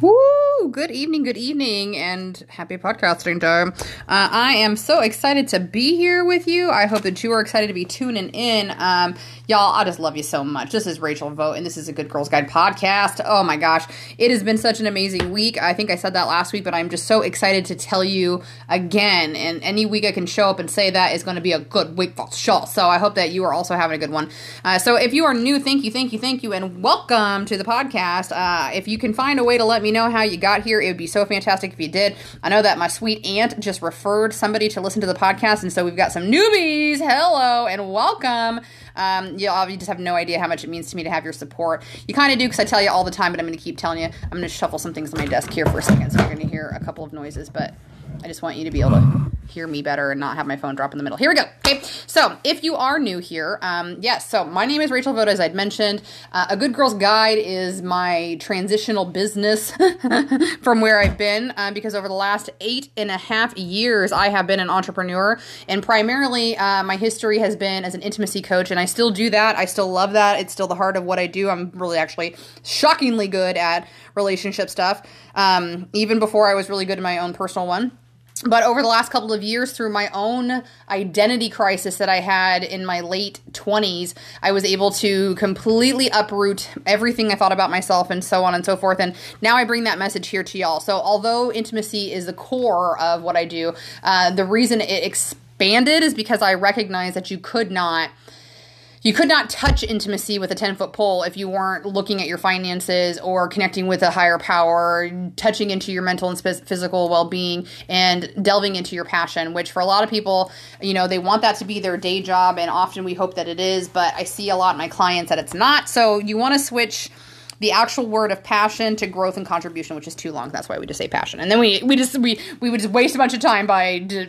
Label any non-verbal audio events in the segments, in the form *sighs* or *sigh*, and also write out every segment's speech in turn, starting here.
Woo! Good evening, good evening, and happy podcasting time. Uh, I am so excited to be here with you. I hope that you are excited to be tuning in. Um, y'all, I just love you so much. This is Rachel Vote, and this is a Good Girls Guide podcast. Oh my gosh, it has been such an amazing week. I think I said that last week, but I'm just so excited to tell you again. And any week I can show up and say that is going to be a good week for sure. So I hope that you are also having a good one. Uh, so if you are new, thank you, thank you, thank you, and welcome to the podcast. Uh, if you can find a way to let me know how you got here. It would be so fantastic if you did. I know that my sweet aunt just referred somebody to listen to the podcast, and so we've got some newbies. Hello and welcome. Um, you, you just have no idea how much it means to me to have your support. You kind of do because I tell you all the time, but I'm going to keep telling you. I'm going to shuffle some things on my desk here for a second, so you're going to hear a couple of noises, but I just want you to be able to hear me better and not have my phone drop in the middle. Here we go. Okay. So if you are new here, um, yes. So my name is Rachel Voda, as I'd mentioned. Uh, a Good Girls Guide is my transitional business *laughs* from where I've been uh, because over the last eight and a half years, I have been an entrepreneur. And primarily, uh, my history has been as an intimacy coach. And I still do that. I still love that. It's still the heart of what I do. I'm really actually shockingly good at relationship stuff, um, even before I was really good in my own personal one but over the last couple of years through my own identity crisis that i had in my late 20s i was able to completely uproot everything i thought about myself and so on and so forth. And now i bring that message here to y'all. So although intimacy is the core of what i do uh, the reason it expanded is because i recognize that you could not you could not touch intimacy with a 10 foot pole if you weren't looking at your finances or connecting with a higher power, touching into your mental and physical well being, and delving into your passion, which for a lot of people, you know, they want that to be their day job, and often we hope that it is, but I see a lot of my clients that it's not. So you want to switch the actual word of passion to growth and contribution, which is too long. That's why we just say passion, and then we we just we we would just waste a bunch of time by de-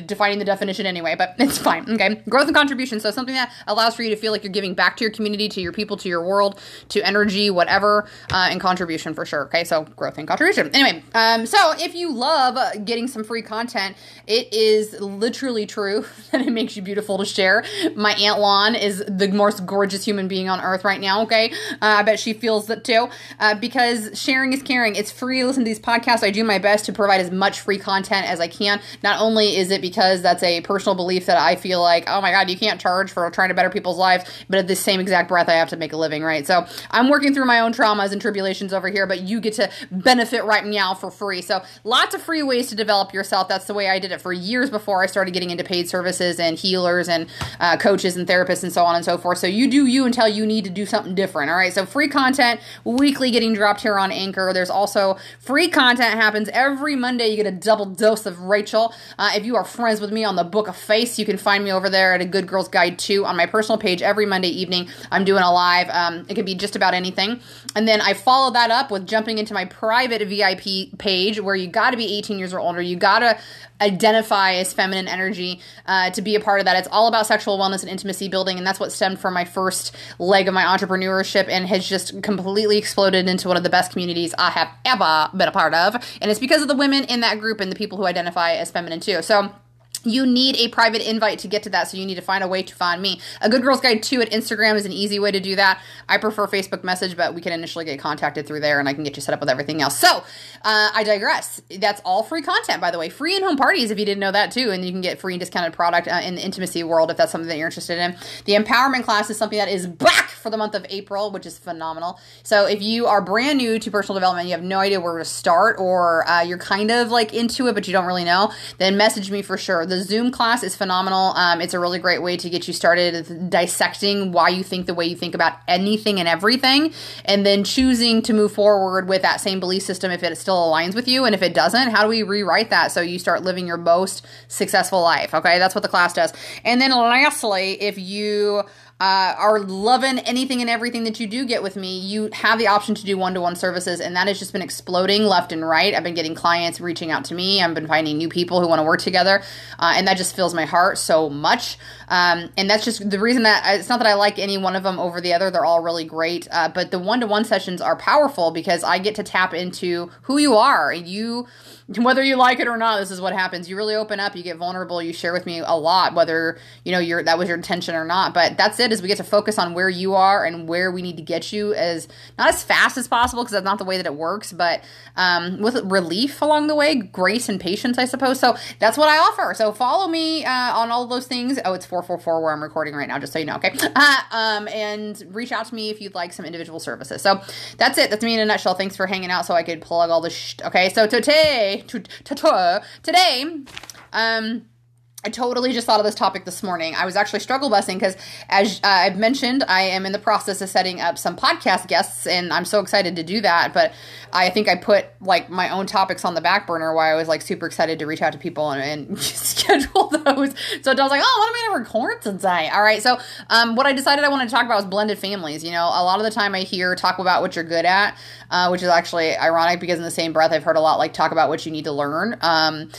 defining the definition anyway. But it's fine. Okay, growth and contribution. So something that allows for you to feel like you're giving back to your community, to your people, to your world, to energy, whatever, uh, and contribution for sure. Okay, so growth and contribution. Anyway, um, so if you love getting some free content, it is literally true *laughs* that it makes you beautiful to share. My aunt Lon is the most gorgeous human being on earth right now. Okay, uh, I bet she feels too, uh, because sharing is caring. It's free to listen to these podcasts. I do my best to provide as much free content as I can. Not only is it because that's a personal belief that I feel like, oh my God, you can't charge for trying to better people's lives, but at the same exact breath, I have to make a living, right? So I'm working through my own traumas and tribulations over here, but you get to benefit right now for free. So lots of free ways to develop yourself. That's the way I did it for years before I started getting into paid services and healers and uh, coaches and therapists and so on and so forth. So you do you until you need to do something different. All right. So free content weekly getting dropped here on Anchor. There's also free content happens every Monday. You get a double dose of Rachel. Uh, if you are friends with me on the Book of Face, you can find me over there at a Good Girls Guide 2 on my personal page every Monday evening. I'm doing a live. Um, it can be just about anything. And then I follow that up with jumping into my private VIP page where you got to be 18 years or older. You got to identify as feminine energy uh, to be a part of that. It's all about sexual wellness and intimacy building, and that's what stemmed from my first leg of my entrepreneurship and has just completely exploded into one of the best communities I have ever been a part of. And it's because of the women in that group and the people who identify as feminine too. So, you need a private invite to get to that, so you need to find a way to find me. A Good Girls Guide 2 at Instagram is an easy way to do that. I prefer Facebook message, but we can initially get contacted through there and I can get you set up with everything else. So, uh, I digress. That's all free content, by the way. Free in home parties if you didn't know that too, and you can get free and discounted product uh, in the intimacy world if that's something that you're interested in. The empowerment class is something that is back for the month of April, which is phenomenal. So, if you are brand new to personal development, you have no idea where to start, or uh, you're kind of like into it, but you don't really know, then message me for sure Zoom class is phenomenal. Um, it's a really great way to get you started dissecting why you think the way you think about anything and everything, and then choosing to move forward with that same belief system if it still aligns with you. And if it doesn't, how do we rewrite that so you start living your most successful life? Okay, that's what the class does. And then lastly, if you uh, are loving anything and everything that you do get with me, you have the option to do one to one services, and that has just been exploding left and right. I've been getting clients reaching out to me. I've been finding new people who want to work together, uh, and that just fills my heart so much. Um, and that's just the reason that it's not that I like any one of them over the other. They're all really great, uh, but the one to one sessions are powerful because I get to tap into who you are. You *laughs* whether you like it or not, this is what happens. You really open up, you get vulnerable, you share with me a lot, whether you know you're that was your intention or not. But that's it. Is we get to focus on where you are and where we need to get you as not as fast as possible because that's not the way that it works, but um, with relief along the way, grace and patience, I suppose. So that's what I offer. So follow me uh, on all those things. Oh, it's 444 where I'm recording right now, just so you know, okay? *laughs* Uh, um, and reach out to me if you'd like some individual services. So that's it. That's me in a nutshell. Thanks for hanging out so I could plug all this. Sh- okay, so today, today, um, I totally just thought of this topic this morning. I was actually struggle busing because, as uh, I've mentioned, I am in the process of setting up some podcast guests, and I'm so excited to do that. But I think I put like my own topics on the back burner while I was like super excited to reach out to people and, and *laughs* schedule those. So I was like, oh, what am I going to record today? All right. So um, what I decided I wanted to talk about was blended families. You know, a lot of the time I hear talk about what you're good at, uh, which is actually ironic because in the same breath I've heard a lot like talk about what you need to learn. Um,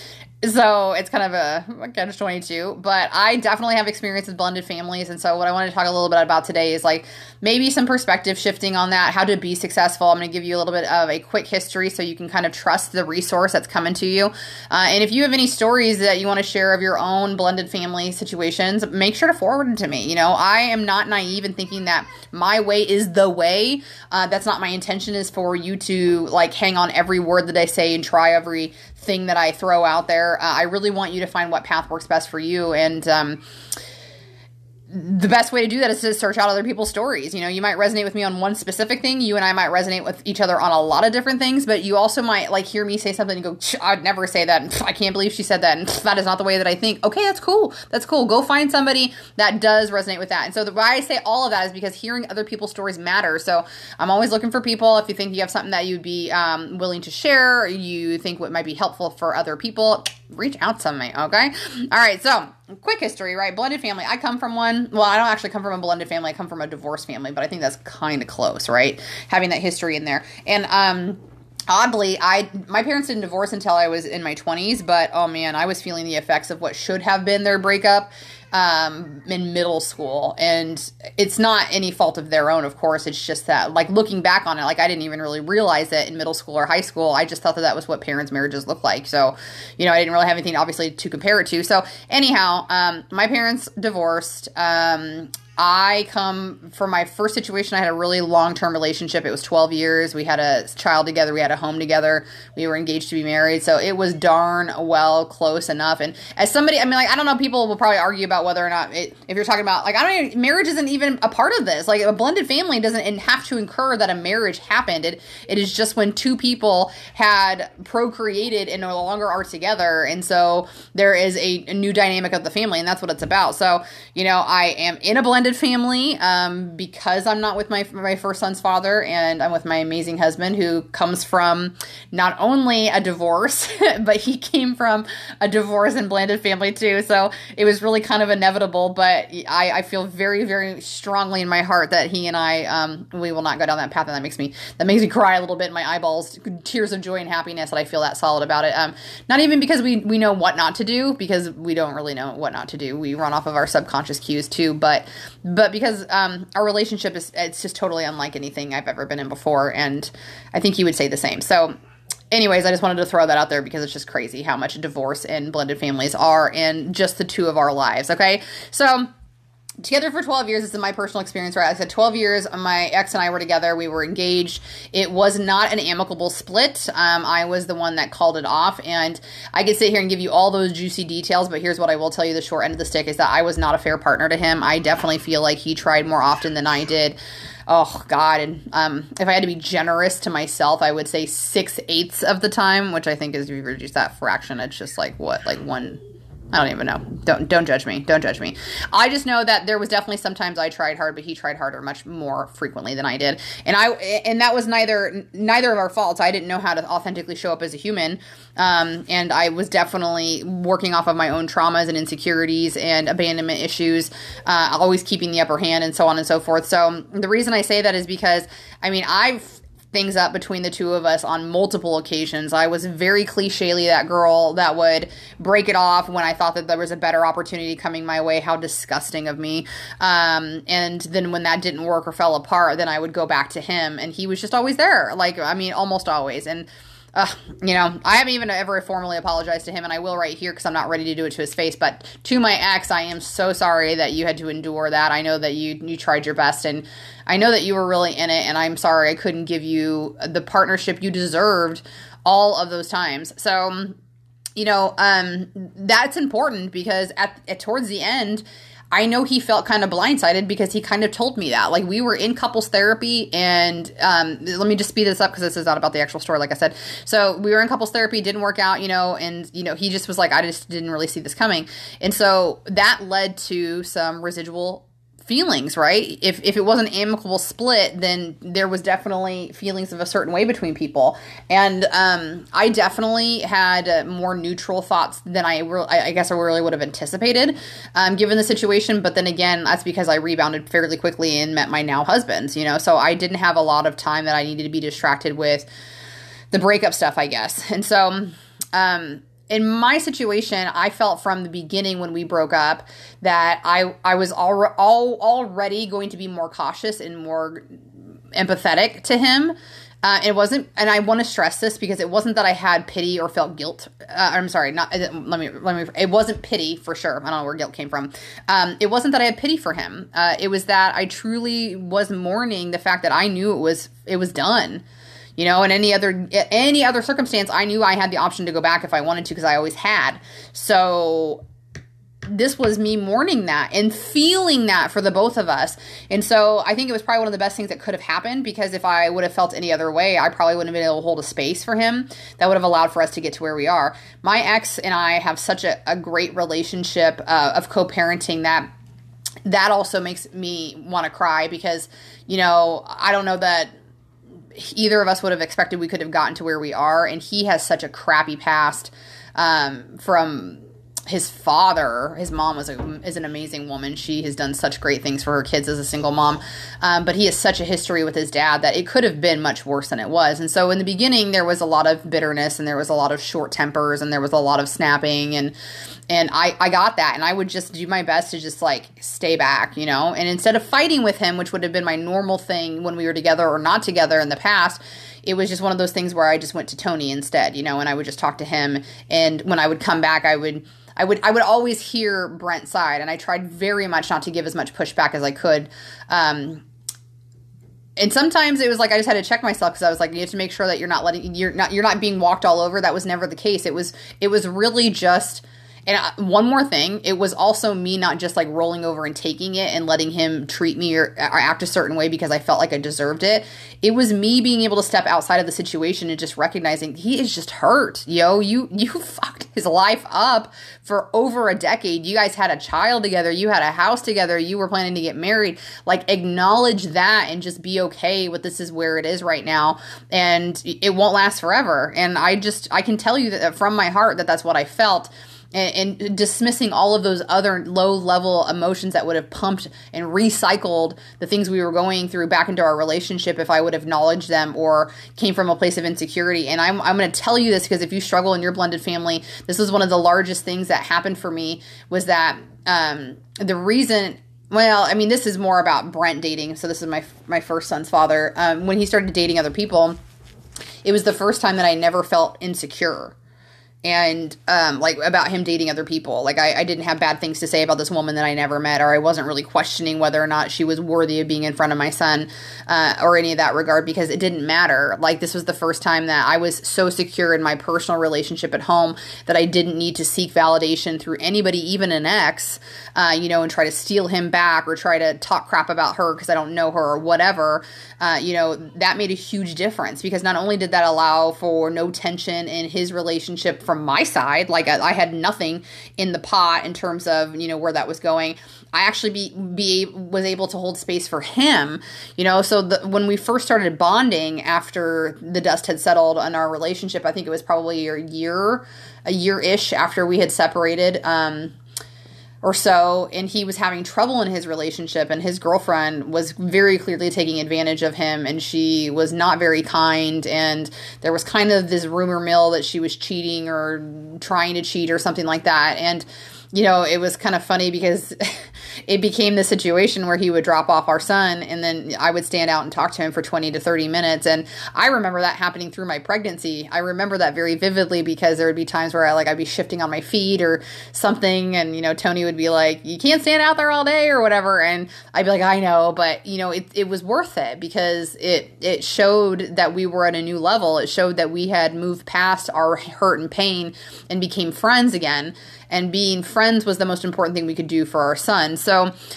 so it's kind of a catch 22 but i definitely have experience with blended families and so what i want to talk a little bit about today is like maybe some perspective shifting on that how to be successful. I'm going to give you a little bit of a quick history so you can kind of trust the resource that's coming to you. Uh, and if you have any stories that you want to share of your own blended family situations make sure to forward them to me you know? I am not naive in thinking that my way is the way. Uh, that's not my intention is for you to like hang on every word that i say and try every thing that I throw out there. Uh, I really want you to find what path works best for you. And, um, the best way to do that is to search out other people's stories. You know, you might resonate with me on one specific thing. You and I might resonate with each other on a lot of different things, but you also might like hear me say something and go, I'd never say that. And, I can't believe she said that. And that is not the way that I think. Okay, that's cool. That's cool. Go find somebody that does resonate with that. And so the why I say all of that is because hearing other people's stories matter. So I'm always looking for people. If you think you have something that you'd be um, willing to share, you think what might be helpful for other people, reach out to me. Okay. All right. So quick history, right? Blended family. I come from one. Well, I don't actually come from a blended family. I come from a divorced family, but I think that's kind of close, right? Having that history in there. And um oddly i my parents didn't divorce until i was in my 20s but oh man i was feeling the effects of what should have been their breakup um, in middle school. And it's not any fault of their own, of course. It's just that, like, looking back on it, like, I didn't even really realize it in middle school or high school. I just thought that that was what parents' marriages look like. So, you know, I didn't really have anything, obviously, to compare it to. So, anyhow, um, my parents divorced. Um, I come from my first situation. I had a really long term relationship. It was 12 years. We had a child together. We had a home together. We were engaged to be married. So it was darn well close enough. And as somebody, I mean, like, I don't know, people will probably argue about whether or not, it, if you're talking about, like, I don't even, marriage isn't even a part of this. Like, a blended family doesn't have to incur that a marriage happened. It, it is just when two people had procreated and no longer are together. And so there is a, a new dynamic of the family. And that's what it's about. So, you know, I am in a blended family um, because I'm not with my my first son's father, and I'm with my amazing husband who comes from not only a divorce, *laughs* but he came from a divorce and blended family too. So it was really kind of inevitable. But I, I feel very very strongly in my heart that he and I um, we will not go down that path, and that makes me that makes me cry a little bit. In my eyeballs, tears of joy and happiness that I feel that solid about it. Um, not even because we we know what not to do, because we don't really know what not to do. We run off of our subconscious cues too, but but because um, our relationship is it's just totally unlike anything I've ever been in before, and I think he would say the same. So, anyways, I just wanted to throw that out there because it's just crazy how much divorce and blended families are in just the two of our lives. Okay, so together for 12 years. This is my personal experience, right? I said 12 years. My ex and I were together. We were engaged. It was not an amicable split. Um, I was the one that called it off. And I could sit here and give you all those juicy details, but here's what I will tell you the short end of the stick is that I was not a fair partner to him. I definitely feel like he tried more often than I did. Oh God! And um, if I had to be generous to myself, I would say six eighths of the time, which I think is if you reduce that fraction, it's just like what, like one I don't even know. Don't don't judge me. Don't judge me. I just know that there was definitely sometimes I tried hard, but he tried harder much more frequently than I did. And I and that was neither neither of our faults. I didn't know how to authentically show up as a human. Um, and I was definitely working off of my own traumas and insecurities and abandonment issues, uh, always keeping the upper hand and so on and so forth. So the reason I say that is because I mean I've things up between the two of us on multiple occasions. I was very clichély that girl that would break it off when I thought that there was a better opportunity coming my way. How disgusting of me. Um, and then when that didn't work or fell apart, then I would go back to him and he was just always there. Like, I mean, almost always. And uh, you know, I haven't even ever formally apologized to him, and I will right here because I'm not ready to do it to his face. But to my ex, I am so sorry that you had to endure that. I know that you you tried your best, and I know that you were really in it, and I'm sorry I couldn't give you the partnership you deserved all of those times. So, you know, um, that's important because at, at towards the end I know he felt kind of blindsided because he kind of told me that. Like we were in couples therapy, and um, let me just speed this up because this is not about the actual story, like I said. So we were in couples therapy, didn't work out, you know, and you know he just was like, I just didn't really see this coming, and so that led to some residual feelings, right? If if it was an amicable split, then there was definitely feelings of a certain way between people, and um, I definitely had more neutral thoughts than I, re- I guess I really would have anticipated, um, given the situation. But then again, that's because I rebounded fairly quickly and met my now husband, you know, so I didn't have a lot of time that I needed to be distracted with the breakup stuff, I guess, and so. Um, in my situation, I felt from the beginning when we broke up that I I was all, all already going to be more cautious and more empathetic to him. Uh, it wasn't, and I want to stress this because it wasn't that I had pity or felt guilt. Uh, I'm sorry, not let me let me. It wasn't pity for sure. I don't know where guilt came from. Um, it wasn't that I had pity for him. Uh, it was that I truly was mourning the fact that I knew it was it was done you know in any other any other circumstance i knew i had the option to go back if i wanted to because i always had so this was me mourning that and feeling that for the both of us. And so I think it was probably one of the best things that could have happened because if I would have felt any other way, I probably wouldn't have been able to hold a space for him that would have allowed for us to get to where we are. My ex and I have such a, a great relationship uh, of co parenting that that also makes me want to cry because, you know, I don't know that either of us would have expected we could have gotten to where we are. And he has such a crappy past um, from his father, his mom was a, is an amazing woman. She has done such great things for her kids as a single mom. Um, but he has such a history with his dad that it could have been much worse than it was. And so in the beginning, there was a lot of bitterness and there was a lot of short tempers and there was a lot of snapping and and I, I got that and i would just do my best to just like stay back you know and instead of fighting with him which would have been my normal thing when we were together or not together in the past it was just one of those things where i just went to tony instead you know and i would just talk to him and when i would come back i would I would I would always hear Brent's side, and I tried very much not to give as much pushback as I could. Um, and sometimes it was like I just had to check myself because I was like, you have to make sure that you're not letting you're not you're not being walked all over. That was never the case. It was it was really just and one more thing, it was also me not just like rolling over and taking it and letting him treat me or, or, act a certain way because I felt like I deserved it. It was me being able to step outside of the situation and just recognizing he is just hurt. Yo, you *laughs* you fucked his life up for over a decade. You guys had a child together, you had a house together, you were planning to get married. Like acknowledge that and just be okay with this is where it is right now and it won't last forever. And I just I can tell you that from my heart that that's what I felt and, and, dismissing all of those other low level emotions that would have pumped and recycled the things we were going through back into our relationship if I would have acknowledged them or came from a place of insecurity. And I'm, I'm going to tell you this because if you struggle in your blended family, this is one of the largest things that happened for me was that um, the reason well, I mean, this is more about Brent dating. So this is my my first son's father. Um, when he started dating other people, it was the first time that I never felt insecure and um, like about him dating other people. Like I, I, didn't have bad things to say about this woman that I never met, or I wasn't really questioning whether or not she was worthy of being in front of my son, uh, or any of that regard because it didn't matter. Like this was the first time that I was so secure in my personal relationship at home that I didn't need to seek validation through anybody, even an ex, uh, you know, and try to steal him back or try to talk crap about her because I don't know her or whatever. Uh, you know, that made a huge difference because not only did that allow for no tension in his relationship from my side. Like I, I, had nothing in the pot in terms of you know where that was going. I actually be be was able to hold space for him. You know, so the, when we first started bonding after the dust had settled on our relationship, I think it was probably a year, a year ish after we had separated. Um, or so and he was having trouble in his relationship and his girlfriend was very clearly taking advantage of him and she was not very kind and there was kind of this rumor mill that she was cheating or trying to cheat or something like that and you know it was kind of funny because *laughs* it became the situation where he would drop off our son and then I would stand out and talk to him for 20 to 30 minutes. And I remember that happening through my pregnancy. I remember that very vividly because there would be times where I like I'd be shifting on my feet or something and you know Tony would be like you can't stand out there all day or whatever and I'd be like I know but you know it, it was worth it because it it showed that we were at a new level it showed that we had moved past our hurt and pain and became friends again and being friends was the most important thing we could do for our son. So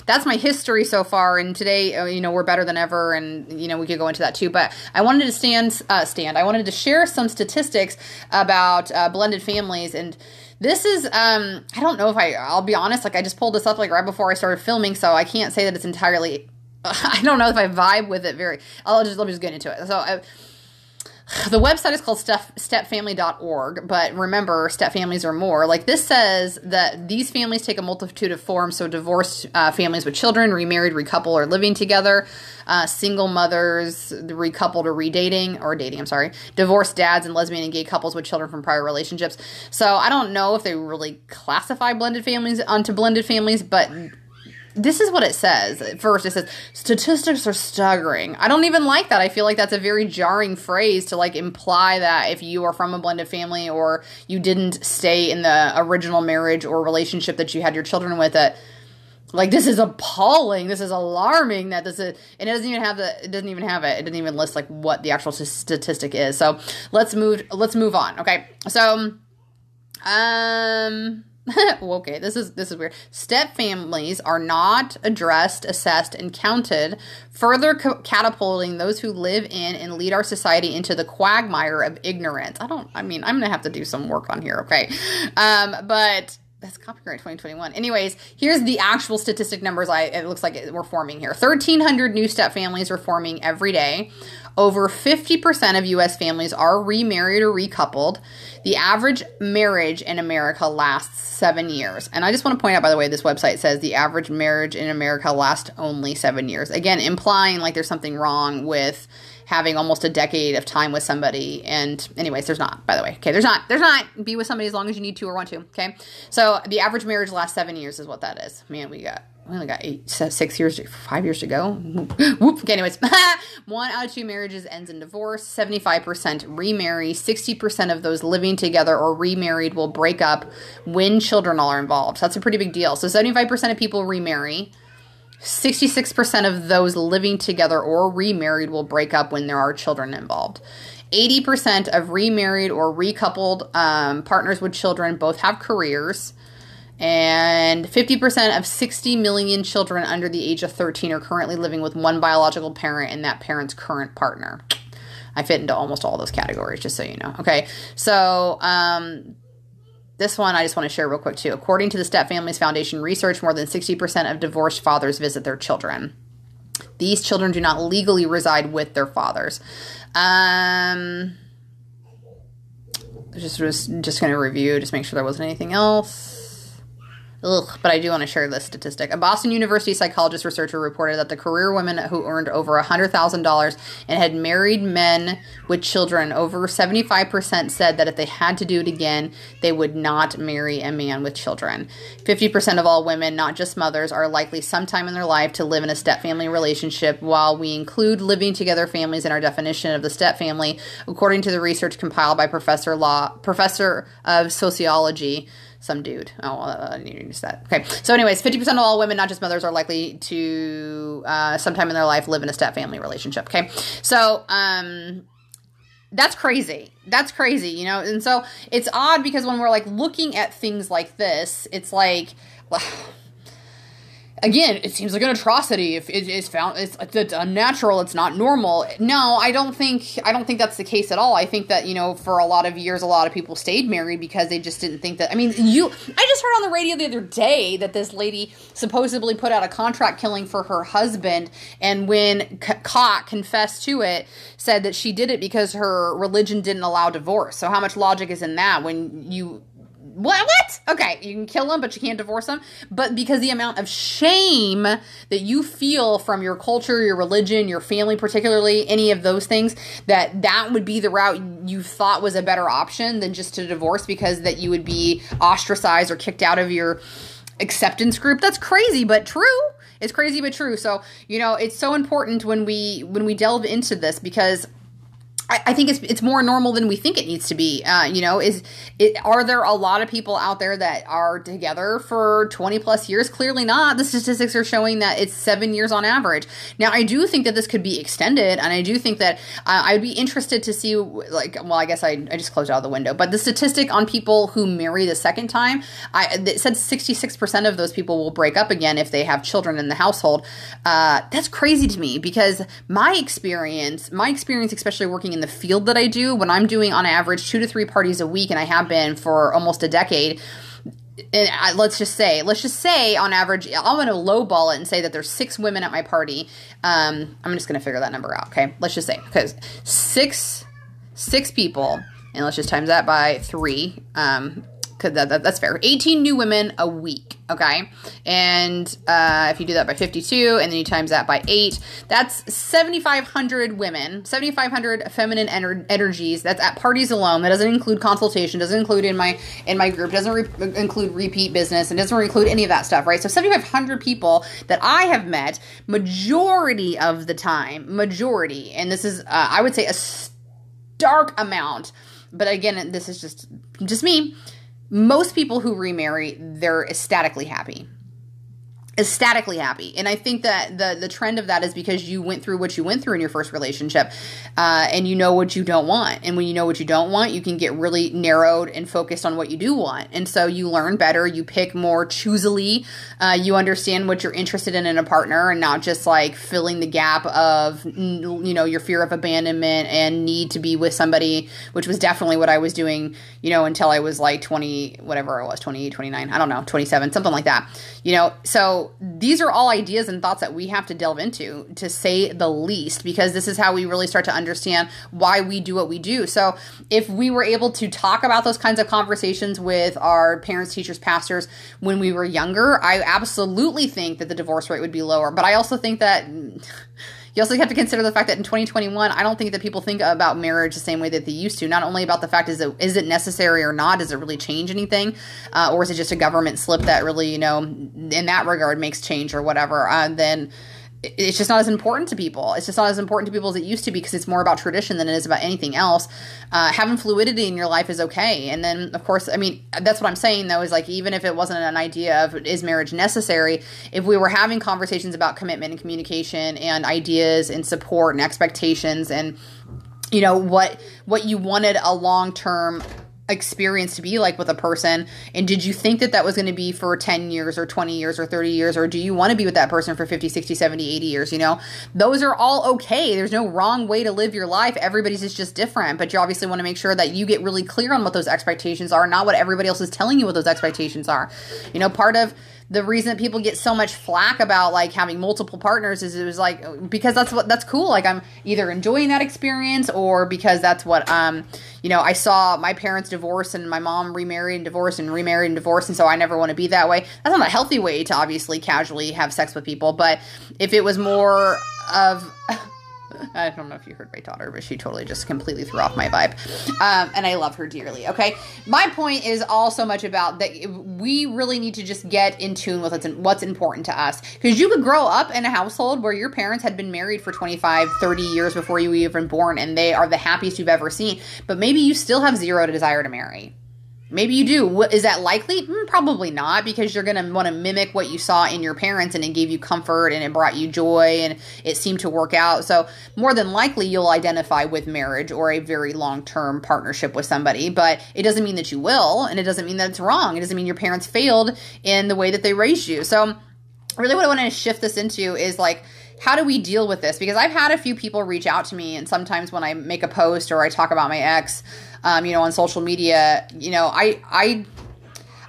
that's my history so far. And today, uh, you know, we're better than ever, and you know, we could go into that too. But I wanted to stand uh, stand. I wanted to share some statistics about uh, blended families and. This is um I don't know if I I'll be honest like I just pulled this up like right before I started filming so I can't say that it's entirely *laughs* I don't know if I vibe with it very I'll just let me just get into it. So I, uh, the website is called step, stepfamily.org, but remember, step families are more. Like this says that these families take a multitude of forms. So, divorced uh, families with children, remarried, recouple, or living together, uh, single mothers, recoupled or redating, or dating, I'm sorry, divorced dads, and lesbian and gay couples with children from prior relationships. So, I don't know if they really classify blended families onto blended families, but this is what it says. First, it says statistics are staggering. I don't even like that. I feel like that's a very jarring phrase to like imply that if you are from a blended family or you didn't stay in the original marriage or relationship that you had your children with, that like this is appalling. This is alarming. That this is, and it doesn't even have the. It doesn't even have it. It doesn't even list like what the actual statistic is. So let's move. Let's move on. Okay. So, um *laughs* okay, this is this is weird. Step families are not addressed, assessed, and counted, further catapulting those who live in and lead our society into the quagmire of ignorance. I don't. I mean, I'm gonna have to do some work on here. Okay, um, but that's copyright 2021. Anyways, here's the actual statistic numbers. I it looks like we're forming here. 1,300 new step families are forming every day. Over 50% of U.S. families are remarried or recoupled. The average marriage in America lasts seven years. And I just want to point out, by the way, this website says the average marriage in America lasts only seven years. Again, implying like there's something wrong with having almost a decade of time with somebody. And anyways, there's not, by the way. Okay, there's not. There's not. Be with somebody as long as you need to or want to. Okay. So the average marriage lasts seven years is what that is. Man, we got we only got eight, six years, five years to go. *laughs* Whoop. Okay, anyways, *laughs* one out of two marriages ends in divorce. Seventy-five percent remarry. Sixty percent of those living together or remarried will break up when children all are involved. So that's a pretty big deal. So seventy-five percent of people remarry. Sixty-six percent of those living together or remarried will break up when there are children involved. 80% of remarried or recoupled um, partners with children both have careers and 50% of 60 million children under the age of 13 are currently living with one biological parent and that parent's current partner. I fit into almost all those categories, just so you know. Okay, so um, this one I just want to share real quick too. According to the Step Families Foundation research, more than 60% of divorced fathers visit their children. These children do not legally reside with their fathers. Um, just was just going to review, just make sure there wasn't anything else. Ugh, but I do want to share this statistic. A Boston University psychologist researcher reported that the career women who earned over $100,000 and had married men with children, over 75% said that if they had to do it again, they would not marry a man with children. 50% of all women, not just mothers, are likely sometime in their life to live in a step family relationship. While we include living together families in our definition of the step family, according to the research compiled by Professor Law, Professor of Sociology, some dude. Oh, I need to use that. Okay. So, anyways, 50% of all women, not just mothers, are likely to uh, sometime in their life live in a step family relationship. Okay. So, um, that's crazy. That's crazy, you know? And so it's odd because when we're like looking at things like this, it's like, *sighs* well, again, it seems like an atrocity if it is found it's, it's unnatural, it's not normal. No, I don't think I don't think that's the case at all. I think that you know for a lot of years, a lot of people stayed married because they just didn't think that. I mean, you. I just heard on the radio the other day that this lady supposedly put out a contract killing for her husband, and when caught, confessed to it, said that she did it because her religion didn't allow divorce. So how much logic is in that when you what? What? Okay, you can kill them, but you can't divorce them. But because the amount of shame that you feel from your culture, your religion, your family, particularly any of those things, that that would be the route you thought was a better option than just to divorce because that you would be ostracized or kicked out of your acceptance group. That's crazy, but true. It's crazy but true. So, you know, it's so important when we when we delve into this because I, think it's it's more normal than we think it needs to be. Uh, you know, is it, are there a lot of people out there that are together for twenty plus years? Clearly not. The statistics are showing that it's seven years on average. Now, I do think that this could be extended, and I do think that uh, I'd be interested to see, like, well, I guess I, I just closed out the window, but the statistic on people who marry the second time, I it said sixty six percent of those people will break up again if they have children in the household. Uh, that's crazy to me because my experience, my experience, especially working in the field that I do, when I'm doing on average two to three parties a week, and I have been for almost a decade, and I, let's just say, let's just say on average, I'm going to lowball it and say that there's six women at my party. Um, I'm just going to figure that number out. Okay, let's just say because six six people, and let's just times that by three. Um, because that, that, that's fair. 18 new women a week, okay? And uh, if you do that by 52 and then you times that by 8, that's 7,500 women, 7,500 feminine ener- energies. That's at parties alone. That doesn't include consultation, doesn't include in my in my group, doesn't re- include repeat business, and doesn't include any of that stuff, right? So 7,500 people that I have met majority of the time, majority, and this is, uh, I would say, a stark amount. But again, this is just just me most people who remarry, they're ecstatically happy ecstatically happy. And i think that the the trend of that is because you went through what you went through in your first relationship uh, and you know what you don't want. And when you know what you don't want you can get really narrowed and focused on what you do want. And so you learn better you pick more choosily uh, you understand what you're interested in in a partner and not just like filling the gap of you know your fear of abandonment and need to be with somebody which was definitely what i was doing you know until i was like 20 whatever it was 28 29 i don't know 27 something like that you know? So these are all ideas and thoughts that we have to delve into, to say the least, because this is how we really start to understand why we do what we do. So, if we were able to talk about those kinds of conversations with our parents, teachers, pastors when we were younger, I absolutely think that the divorce rate would be lower. But I also think that you also have to consider the fact that in 2021, I don't think that people think about marriage the same way that they used to. Not only about the fact is it is it necessary or not? Does it really change anything, uh, or is it just a government slip that really, you know, in that regard makes change or whatever? Uh, then it's just not as important to people. It's just not as important to people as it used to be because it's more about tradition than it is about anything else. Uh, having fluidity in your life is okay. And then, of course, I mean, that's what I'm saying though, is like, even if it wasn't an idea of is marriage necessary, if we were having conversations about commitment and communication and ideas and support and expectations and, you know, what, what you wanted a long term experience to be like with a person and did you think that that was going to be for 10 years or 20 years or 30 years or do you want to be with that person for 50 60 70 80 years you know? Those are all okay. There's no wrong way to live your life. Everybody's is just different but you obviously want to make sure that you get really clear on what those expectations are not what everybody else is telling you what those expectations are. You know part of the reason that people get so much flack about like having multiple partners is it was like because that's what that's cool. Like i'm either enjoying that experience or because that's what um you know i saw my parents divorce and my mom remarried and divorced and remarried and divorced and so i never want to be that way. That's not a healthy way to obviously casually have sex with people but if it was more of *laughs* I don't know if you heard my daughter, but she totally just completely threw off my vibe. Um, and I love her dearly. Okay. My point is all so much about that we really need to just get in tune with what's, what's important to us. Because you could grow up in a household where your parents had been married for 25, 30 years before you were even born, and they are the happiest you've ever seen. But maybe you still have zero desire to marry. Maybe you do. Is that likely? Mm, probably not, because you're going to want to mimic what you saw in your parents and it gave you comfort and it brought you joy and it seemed to work out. So, more than likely, you'll identify with marriage or a very long term partnership with somebody, but it doesn't mean that you will, and it doesn't mean that it's wrong. It doesn't mean your parents failed in the way that they raised you. So, really, what I want to shift this into is like, how do we deal with this? Because I've had a few people reach out to me, and sometimes when I make a post or I talk about my ex, um, you know, on social media, you know, I I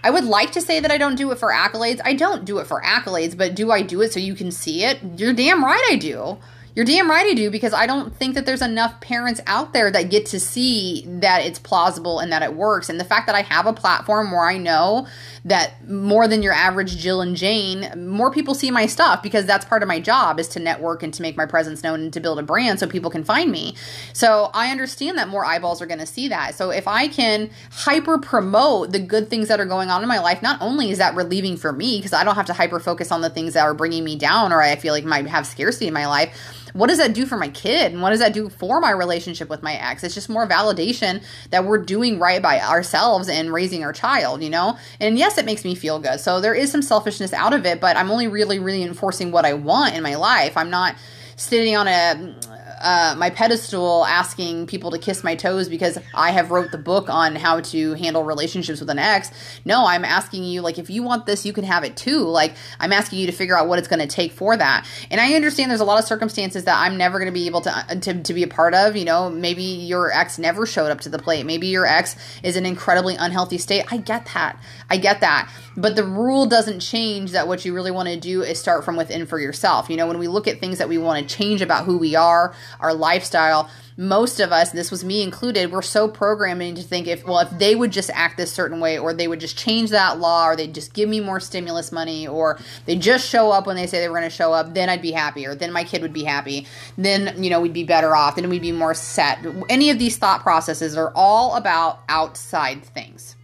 I would like to say that I don't do it for accolades. I don't do it for accolades, but do I do it so you can see it? You're damn right I do. You're damn right I do because I don't think that there's enough parents out there that get to see that it's plausible and that it works. And the fact that I have a platform where I know that more than your average Jill and Jane, more people see my stuff because that's part of my job is to network and to make my presence known and to build a brand so people can find me. So I understand that more eyeballs are going to see that. So if I can hyper promote the good things that are going on in my life, not only is that relieving for me because I don't have to hyper focus on the things that are bringing me down or I feel like might have scarcity in my life what does that do for my kid? And what does that do for my relationship with my ex? It's just more validation that we're doing right by ourselves and raising our child you know? And yes it makes me feel good. So there is some selfishness out of it but i'm only really really enforcing what i want in my life. I'm not sitting on a uh, my pedestal asking people to kiss my toes because I have wrote the book on how to handle relationships with an ex. No, I'm asking you like if you want this, you can have it too. Like I'm asking you to figure out what it's going to take for that. And I understand there's a lot of circumstances that I'm never going to be able to, uh, to to be a part of. You know, maybe your ex never showed up to the plate. Maybe your ex is in an incredibly unhealthy state. I get that. I get that. But the rule doesn't change that what you really want to do is start from within for yourself. You know, when we look at things that we want to change about who we are, our lifestyle, most of us, this was me included, we're so programming to think if, well, if they would just act this certain way, or they would just change that law, or they'd just give me more stimulus money, or they just show up when they say they were going to show up, then I'd be happier. Then my kid would be happy. Then, you know, we'd be better off. Then we'd be more set. Any of these thought processes are all about outside things.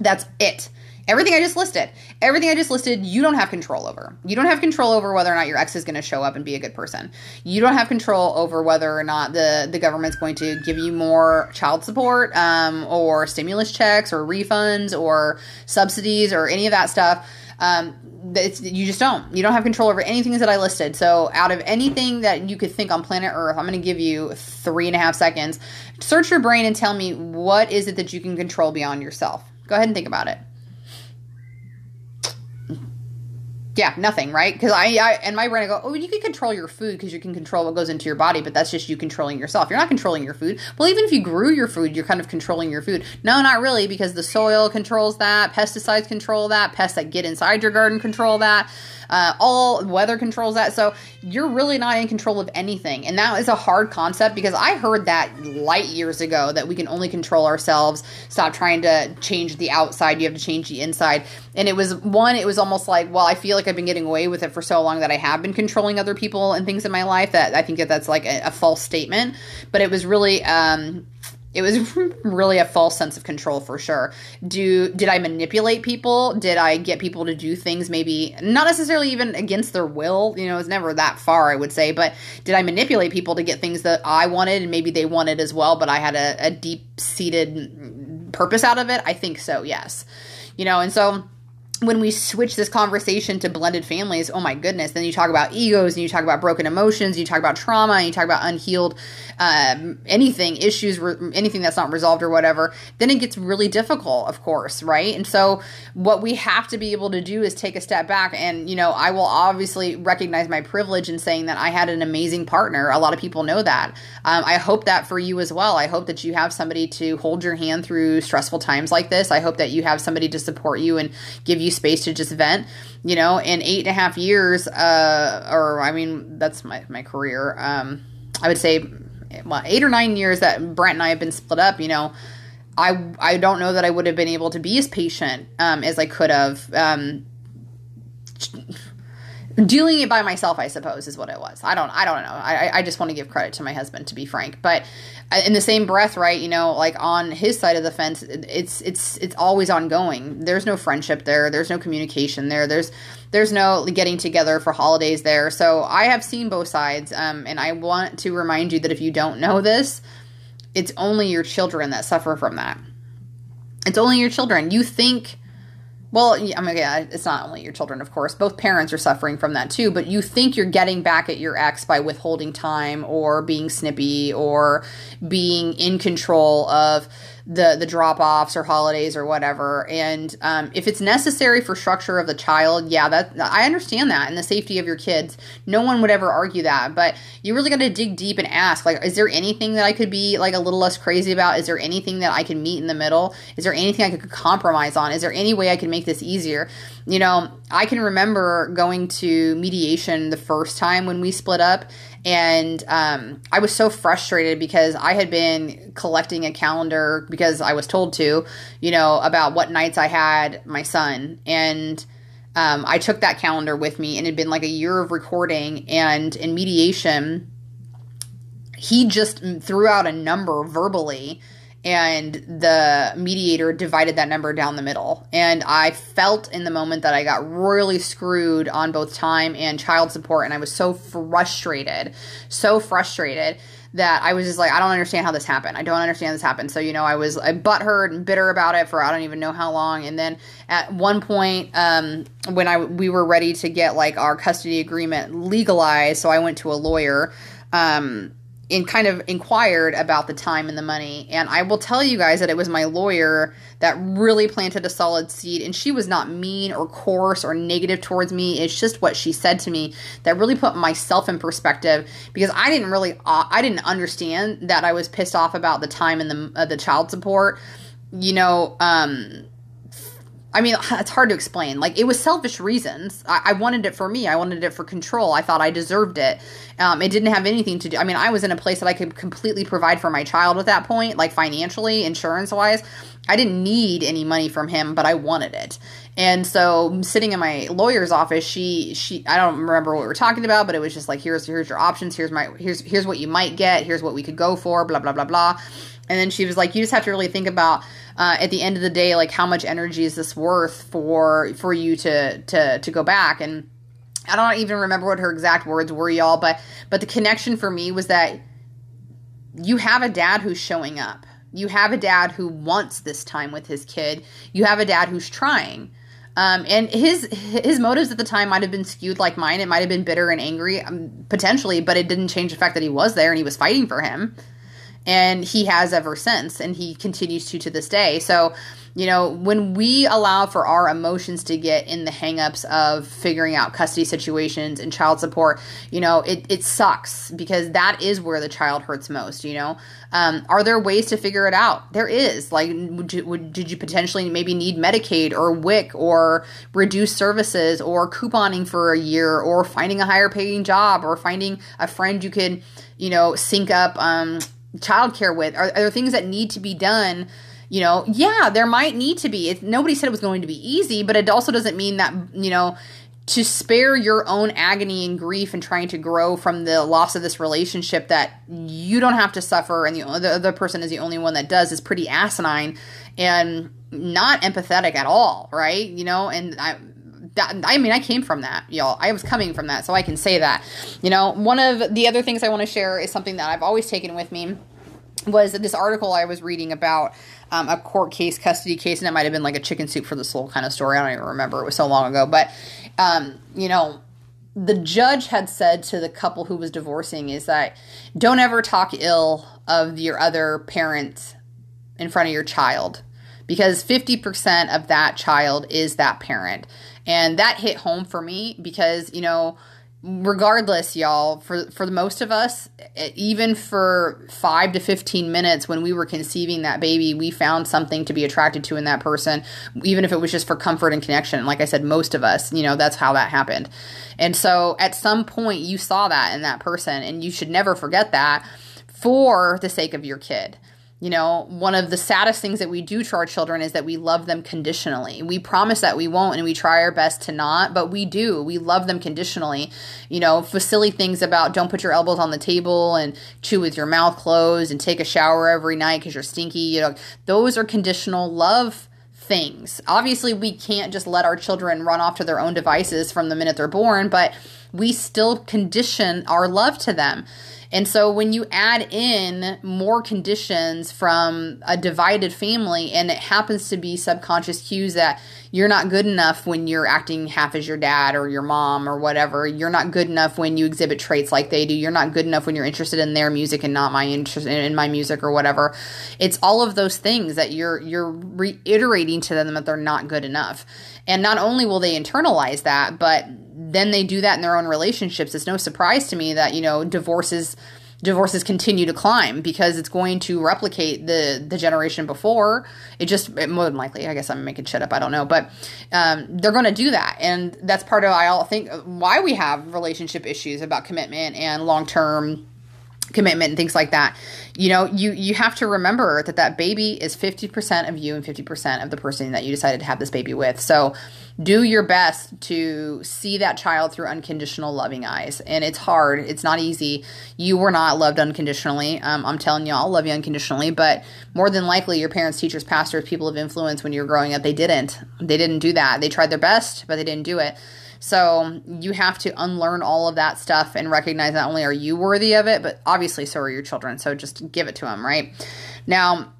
That's it. Everything I just listed, everything I just listed, you don't have control over. You don't have control over whether or not your ex is going to show up and be a good person. You don't have control over whether or not the the government's going to give you more child support, um, or stimulus checks, or refunds, or subsidies, or any of that stuff. Um, you just don't. You don't have control over anything that I listed. So, out of anything that you could think on planet Earth, I'm going to give you three and a half seconds. Search your brain and tell me what is it that you can control beyond yourself. Go ahead and think about it. Yeah, nothing, right? Because I, I, and my brain, I go, oh, you can control your food because you can control what goes into your body, but that's just you controlling yourself. You're not controlling your food. Well, even if you grew your food, you're kind of controlling your food. No, not really, because the soil controls that, pesticides control that, pests that get inside your garden control that. Uh, all weather controls that. So you're really not in control of anything. And that is a hard concept because I heard that light years ago that we can only control ourselves. Stop trying to change the outside. You have to change the inside. And it was one, it was almost like, well, I feel like I've been getting away with it for so long that I have been controlling other people and things in my life that I think that that's like a, a false statement. But it was really, um, it was *laughs* really a false sense of control for sure. Do did I manipulate people? Did I get people to do things maybe not necessarily even against their will? You know, it's never that far, I would say, but did I manipulate people to get things that I wanted and maybe they wanted as well, but I had a, a deep seated purpose out of it? I think so, yes. You know, and so when we switch this conversation to blended families, oh my goodness, then you talk about egos and you talk about broken emotions, you talk about trauma, and you talk about unhealed um, anything, issues, re- anything that's not resolved or whatever, then it gets really difficult, of course, right? And so, what we have to be able to do is take a step back. And, you know, I will obviously recognize my privilege in saying that I had an amazing partner. A lot of people know that. Um, I hope that for you as well. I hope that you have somebody to hold your hand through stressful times like this. I hope that you have somebody to support you and give you space to just vent. You know, in eight and a half years, uh, or I mean, that's my, my career. Um, I would say well, eight or nine years that Brent and I have been split up, you know, I I don't know that I would have been able to be as patient um, as I could have. Um, dealing it by myself, I suppose, is what it was. I don't I don't know. I I just want to give credit to my husband, to be frank. But uh, in the same breath, right? You know, like on his side of the fence, it's it's it's always ongoing. There's no friendship there. There's no communication there. There's there's no getting together for holidays there. So I have seen both sides, um, and I want to remind you that if you don't know this, it's only your children that suffer from that. It's only your children. You think, well, I mean, yeah, it's not only your children, of course. Both parents are suffering from that too. But you think you're getting back at your ex by withholding time or being snippy or being in control of the the drop offs or holidays or whatever. And um, if it's necessary for structure of the child, yeah, that I understand that and the safety of your kids. No one would ever argue that, but you really got to dig deep and ask, like, is there anything that I could be like a little less crazy about? Is there anything that I can meet in the middle? Is there anything I could compromise on? Is there any way I can make this easier? You know, I can remember going to mediation the first time when we split up And um, I was so frustrated because I had been collecting a calendar because I was told to, you know, about what nights I had my son. And um, I took that calendar with me, and it had been like a year of recording. And in mediation, he just threw out a number verbally and the mediator divided that number down the middle. And I felt in the moment that I got royally screwed on both time and child support. And I was so frustrated, so frustrated that I was just like, I don't understand how this happened. I don't understand this happened. So, you know, I was I butthurt and bitter about it for I don't even know how long. And then at one point, um, when I we were ready to get like our custody agreement legalized, so I went to a lawyer. Um, and kind of inquired about the time and the money. And I will tell you guys that it was my lawyer that really planted a solid seed. And she was not mean or coarse or negative towards me. It's just what she said to me that really put myself in perspective because I didn't really, uh, I didn't understand that I was pissed off about the time and the, uh, the child support. You know, um, I mean, it's hard to explain. Like, it was selfish reasons. I, I, wanted it for me. I wanted it for control. I thought I deserved it. Um, it didn't have anything to do. I mean, I was in a place that I could completely provide for my child at that point, like financially, insurance wise. I didn't need any money from him, but I wanted it. And so, sitting in my lawyer's office, she she I don't remember what we were talking about, but it was just like, here's here's your options. Here's my here's here's what you might get. Here's what we could go for. Blah blah blah blah. And then she was like, you just have to really think about uh, at the end of the day, like how much energy is this worth for for you to to to go back and. I don't even remember what her exact words were, y'all, but but the connection for me was that you have a dad who's showing up. You have a dad who wants this time with his kid. You have a dad who's trying. Um, and his his motives at the time might have been skewed like mine. It might have been bitter and angry, um, potentially, but it didn't change the fact that he was there and he was fighting for him and he has ever since and he continues to to this day. So you know when we allow for our emotions to get in the hangups of figuring out custody situations and child support you know it, it sucks because that is where the child hurts most you know? Um, are there ways to figure it out? There is. Like would you, would, did you potentially maybe need medicaid or wic or reduce services or couponing for a year or finding a higher paying job or finding a friend you could you know sync up um, childcare with? Are, are there things that need to be done? You know, yeah, there might need to be. It, nobody said it was going to be easy, but it also doesn't mean that, you know, to spare your own agony and grief and trying to grow from the loss of this relationship that you don't have to suffer and the, the other person is the only one that does is pretty asinine and not empathetic at all, right? You know, and I, that, I mean, I came from that, y'all. I was coming from that, so I can say that. You know, one of the other things I want to share is something that I've always taken with me was this article I was reading about um, a court case, custody case, and it might have been like a chicken soup for the soul kind of story. I don't even remember. It was so long ago. But, um, you know, the judge had said to the couple who was divorcing is that don't ever talk ill of your other parent in front of your child because 50% of that child is that parent. And that hit home for me because, you know, regardless y'all for for the most of us even for 5 to 15 minutes when we were conceiving that baby we found something to be attracted to in that person even if it was just for comfort and connection. Like i said most of us you know that's how that happened. And so at some point you saw that in that person and you should never forget that for the sake of your kid you know, one of the saddest things that we do to our children is that we love them conditionally. We promise that we won't and we try our best to not, but we do. We love them conditionally. You know, for silly things about don't put your elbows on the table and chew with your mouth closed and take a shower every night because you're stinky. You know, those are conditional love things. Obviously, we can't just let our children run off to their own devices from the minute they're born, but we still condition our love to them. And so when you add in more conditions from a divided family and it happens to be subconscious cues that you're not good enough when you're acting half as your dad or your mom or whatever, you're not good enough when you exhibit traits like they do, you're not good enough when you're interested in their music and not my interest in my music or whatever. It's all of those things that you're you're reiterating to them that they're not good enough. And not only will they internalize that, but then they do that in their own relationships. It's no surprise to me that, you know, divorces divorces continue to climb because it's going to replicate the the generation before. It just it, more than likely, I guess I'm making shit up. I don't know, but um, they're going to do that, and that's part of I all think why we have relationship issues about commitment and long term commitment and things like that. You know you you have to remember that that baby is 50% of you and 50% of the person that you decided to have this baby with. So do your best to see that child through unconditional loving eyes. And it's hard. It's not easy. You were not loved unconditionally. Um, i'm telling you i'll love you unconditionally. But more than likely your parents teachers pastors people of influence when you were growing up they didn't. They didn't do that. They tried their best but they didn't do it so you have to unlearn all of that stuff and recognize not only are you worthy of it, but obviously so are your children. So just give it to them, right? Now,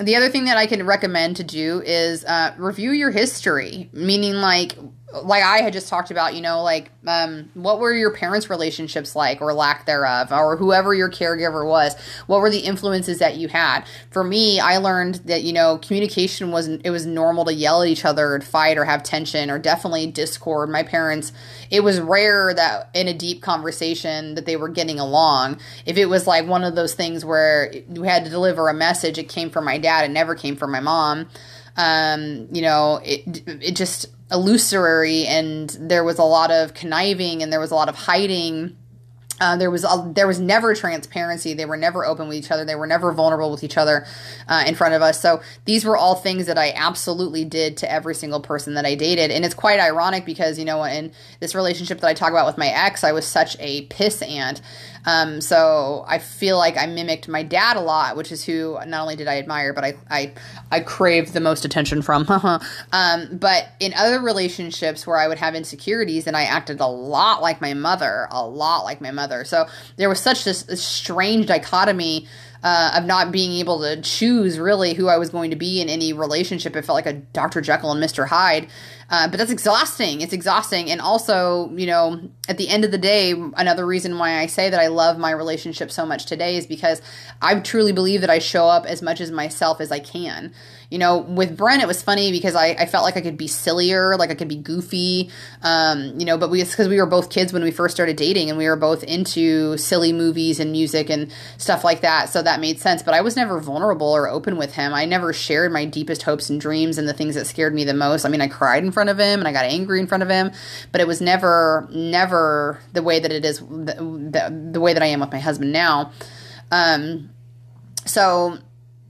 the other thing that I can recommend to do is uh, review your history, meaning like like I had just talked about, you know, like um, what were your parents' relationships like or lack thereof, or whoever your caregiver was? What were the influences that you had? For me, I learned that you know communication wasn't it was normal to yell at each other and fight or have tension or definitely discord. My parents, it was rare that in a deep conversation that they were getting along. If it was like one of those things where we had to deliver a message, it came from my dad, it never came from my mom. Um, you know, it it just illusory and there was a lot of conniving and there was a lot of hiding uh, there was a, there was never transparency. They were never open with each other. They were never vulnerable with each other uh, in front of us. So these were all things that I absolutely did to every single person that I dated. And it's quite ironic because you know in this relationship that I talk about with my ex, I was such a piss ant. Um, so I feel like I mimicked my dad a lot, which is who not only did I admire, but I I, I craved the most attention from. *laughs* um, but in other relationships where I would have insecurities, and I acted a lot like my mother, a lot like my mother. So there was such this, this strange dichotomy uh, of not being able to choose really who I was going to be in any relationship. It felt like a Dr. Jekyll and Mr. Hyde. Uh, but that's exhausting. It's exhausting. And also, you know, at the end of the day, another reason why I say that I love my relationship so much today is because I truly believe that I show up as much as myself as I can. You know, with Brent, it was funny because I, I felt like I could be sillier, like I could be goofy, um, you know, but we, because we were both kids when we first started dating and we were both into silly movies and music and stuff like that. So that made sense. But I was never vulnerable or open with him. I never shared my deepest hopes and dreams and the things that scared me the most. I mean, I cried in front of him and I got angry in front of him, but it was never, never the way that it is, the, the, the way that I am with my husband now. Um, so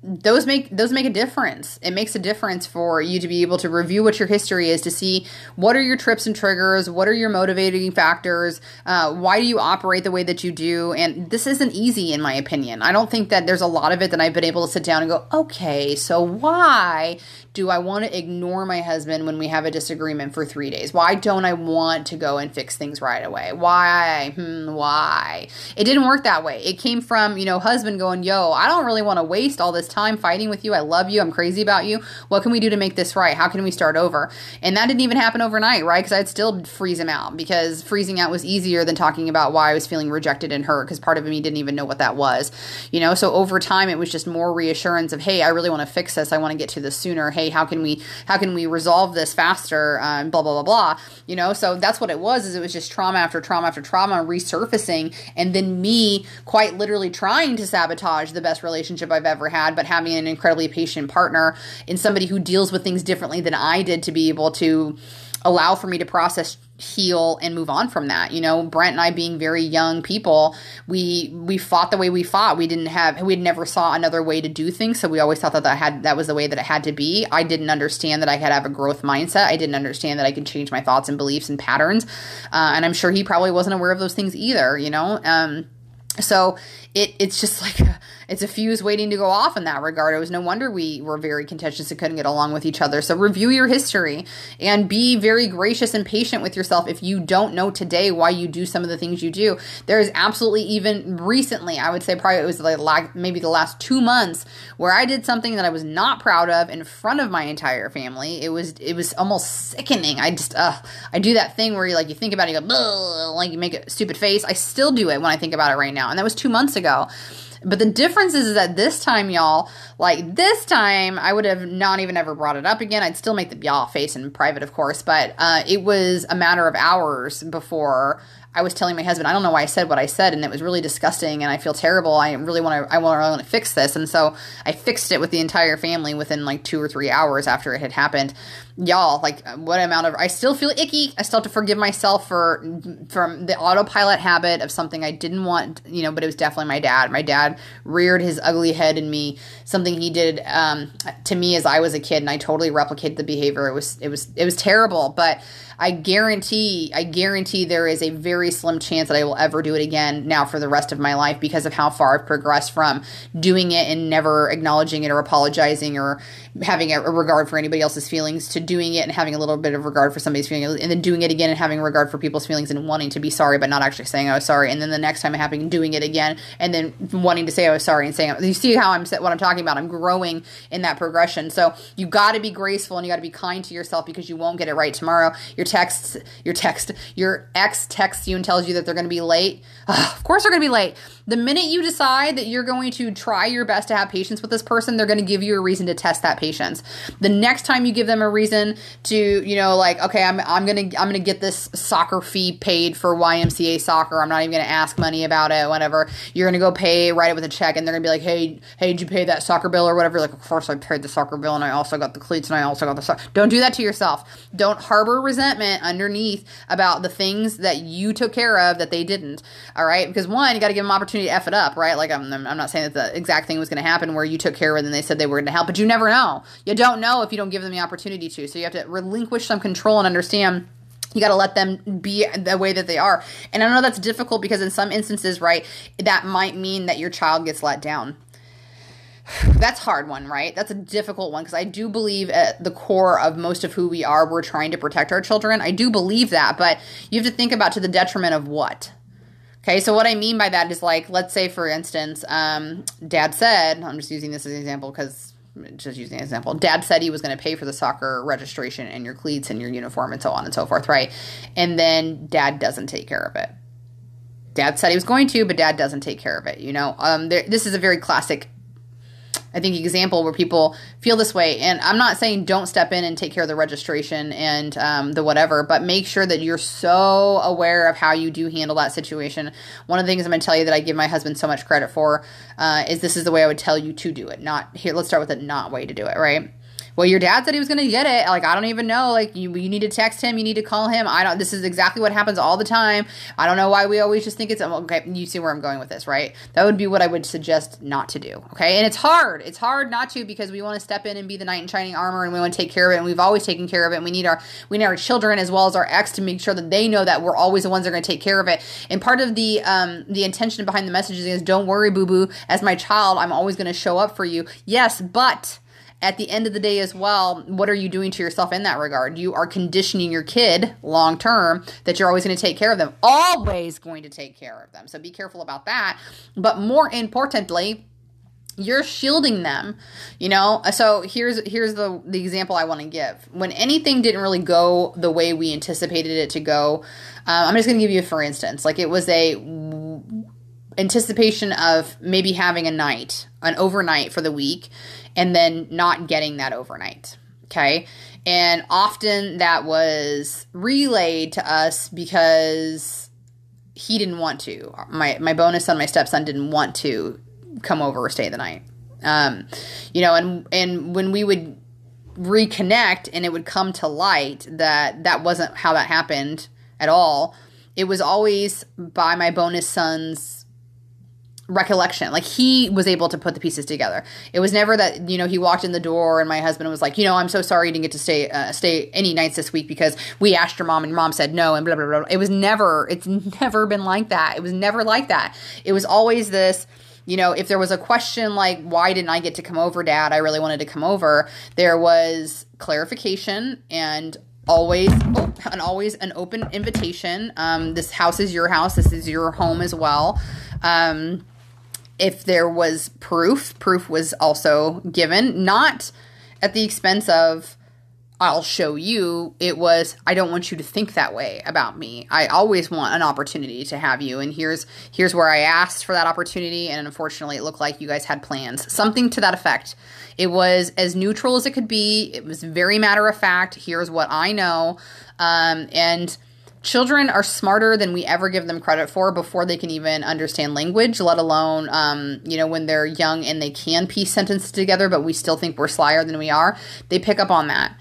those make those make a difference. It makes a difference for you to be able to review what your history is to see what are your trips and triggers, what are your motivating factors, uh, why do you operate the way that you do, and this isn't easy in my opinion. I don't think that there's a lot of it that I've been able to sit down and go, okay, so why do I want to ignore my husband when we have a disagreement for three days? Why don't I want to go and fix things right away? Why? Hmm, why? It didn't work that way. It came from, you know, husband going, yo, I don't really want to waste all this time fighting with you. I love you. I'm crazy about you. What can we do to make this right? How can we start over? And that didn't even happen overnight, right? Because I'd still freeze him out because freezing out was easier than talking about why I was feeling rejected and hurt because part of me didn't even know what that was, you know? So over time, it was just more reassurance of, hey, I really want to fix this. I want to get to this sooner. Hey, how can we how can we resolve this faster um, blah blah blah blah you know so that's what it was is it was just trauma after trauma after trauma resurfacing and then me quite literally trying to sabotage the best relationship i've ever had but having an incredibly patient partner and somebody who deals with things differently than i did to be able to allow for me to process heal and move on from that. You know, Brent and I being very young people, we we fought the way we fought. We didn't have we never saw another way to do things, so we always thought that that had that was the way that it had to be. I didn't understand that I could have a growth mindset. I didn't understand that I could change my thoughts and beliefs and patterns. Uh, and I'm sure he probably wasn't aware of those things either, you know. Um so it it's just *laughs* like a, it's a fuse waiting to go off in that regard. It was no wonder we were very contentious and couldn't get along with each other. So review your history and be very gracious and patient with yourself if you don't know today why you do some of the things you do. There is absolutely even recently, I would say probably it was like maybe the last two months where I did something that I was not proud of in front of my entire family. It was it was almost sickening. I just uh I do that thing where you like you think about it, you go like you make a stupid face. I still do it when I think about it right now, and that was two months ago. But the difference is, that this time, y'all, like this time, I would have not even ever brought it up again. I'd still make the y'all face in private, of course, but uh, it was a matter of hours before I was telling my husband, I don't know why I said what I said, and it was really disgusting, and I feel terrible. I really want to, I want to, fix this, and so I fixed it with the entire family within like two or three hours after it had happened. Y'all, like, what amount of? I still feel icky. I still have to forgive myself for from the autopilot habit of something I didn't want, you know. But it was definitely my dad. My dad reared his ugly head in me. Something he did um, to me as I was a kid, and I totally replicated the behavior. It was, it was, it was terrible, but I guarantee, I guarantee there is a very slim chance that I will ever do it again now for the rest of my life because of how far I've progressed from doing it and never acknowledging it or apologizing or having a, regard for anybody else's feelings to doing it and having a little bit of regard for somebody's feelings and then doing it again and having regard for people's feelings and wanting to be sorry but not actually saying I was sorry and then the next time it happened doing it again and then wanting to say I was sorry and saying you see how I'm what I'm talking about I'm growing in that progression so you got to be graceful and you got to be kind to yourself because you won't get it right tomorrow your texts, your text, your ex texts you and tells you that they're going to be late. Ugh, *sighs* of course they're going to be late. The minute you decide that you're going to try your best to have patience with this person, they're going to give you a reason to test that patience. The next time you give them a reason to, you know, like, okay, I'm, I'm going to, I'm going to get this soccer fee paid for YMCA soccer. I'm not even going to ask money about it, whatever. You're going to go pay, write it with a check, and they're going to be like, hey, hey, did you pay that soccer bill or whatever? Like, of course I paid the soccer bill and I also got the cleats and I also got the soccer. Don't do that to yourself. Don't harbor resentment underneath about the things that you took care of that they didn't. All right. Because one, you got to give them opportunity to F it up, right? Like, I'm, I'm not saying that the exact thing was going to happen where you took care of it and they said they were going to help, but you never know. You don't know if you don't give them the opportunity to. So you have to relinquish some control and understand you got to let them be the way that they are. And I know that's difficult because in some instances, right, that might mean that your child gets let down *sighs* that's hard one right that's a difficult one because i do believe at the core of most of who we are we're trying to protect our children i do believe that but you have to think about to the detriment of what okay so what i mean by that is like let's say for instance um, dad said i'm just using this as an example because just using an example dad said he was going to pay for the soccer registration and your cleats and your uniform and so on and so forth right? And then dad doesn't take care of it. Dad said he was going to but dad doesn't take care of it you know? Um, there, this is a very classic I think example where people feel this way. And I'm not saying don't step in and take care of the registration and um, the whatever, but make sure that you're so aware of how you do handle that situation. One of the things I'm going to tell you that I give my husband so much credit for uh, is this is the way I would tell you to do it. Not here. Let's start with the not way to do it. Right well, your dad said he was going to get it. Like, I don't even know. Like, you, you need to text him. You need to call him. I don't, this is exactly what happens all the time. I don't know why we always just think it's, okay, you see where I'm going with this, right? That would be what I would suggest not to do. Okay. And it's hard. It's hard not to because we want to step in and be the knight in shining armor and we want to take care of it. And we've always taken care of it. And we need our, we need our children as well as our ex to make sure that they know that we're always the ones that are going to take care of it. And part of the, um, the intention behind the messages is don't worry, boo boo. As my child, I'm always going to show up for you. Yes, but, at the end of the day as well, what are you doing to yourself in that regard? You are conditioning your kid long term that you're always going to take care of them, always going to take care of them. So be careful about that. But more importantly, you're shielding them you know so here's here's the the example i want to give when anything didn't really go the way we anticipated it to go um, i'm just going to give you for instance like it was a anticipation of maybe having a night an overnight for the week and then not getting that overnight. Okay. And often that was relayed to us because he didn't want to. My, my bonus son, my stepson didn't want to come over or stay the night. Um, you know, and, and when we would reconnect and it would come to light that that wasn't how that happened at all, it was always by my bonus son's recollection. Like he was able to put the pieces together. It was never that you know he walked in the door and my husband was like, you know, I'm so sorry you didn't get to stay uh, stay any nights this week because we asked your mom and your mom said no and blah blah blah. It was never. It's never been like that. It was never like that. It was always this. You know, if there was a question like, why didn't I get to come over, dad? I really wanted to come over. There was clarification and always oh, and always an open invitation. Um, this house is your house. This is your home as well. Um, if there was proof, proof was also given, not at the expense of I'll show you. It was I don't want you to think that way about me. I always want an opportunity to have you and here's here's where I asked for that opportunity and unfortunately it looked like you guys had plans. Something to that effect. It was as neutral as it could be. It was very matter of fact. Here's what I know. Um, and children are smarter than we ever give them credit for before they can even understand language, let alone, um, you know, when they're young and they can piece sentences together, but we still think we're slyer than we are. They pick up on that.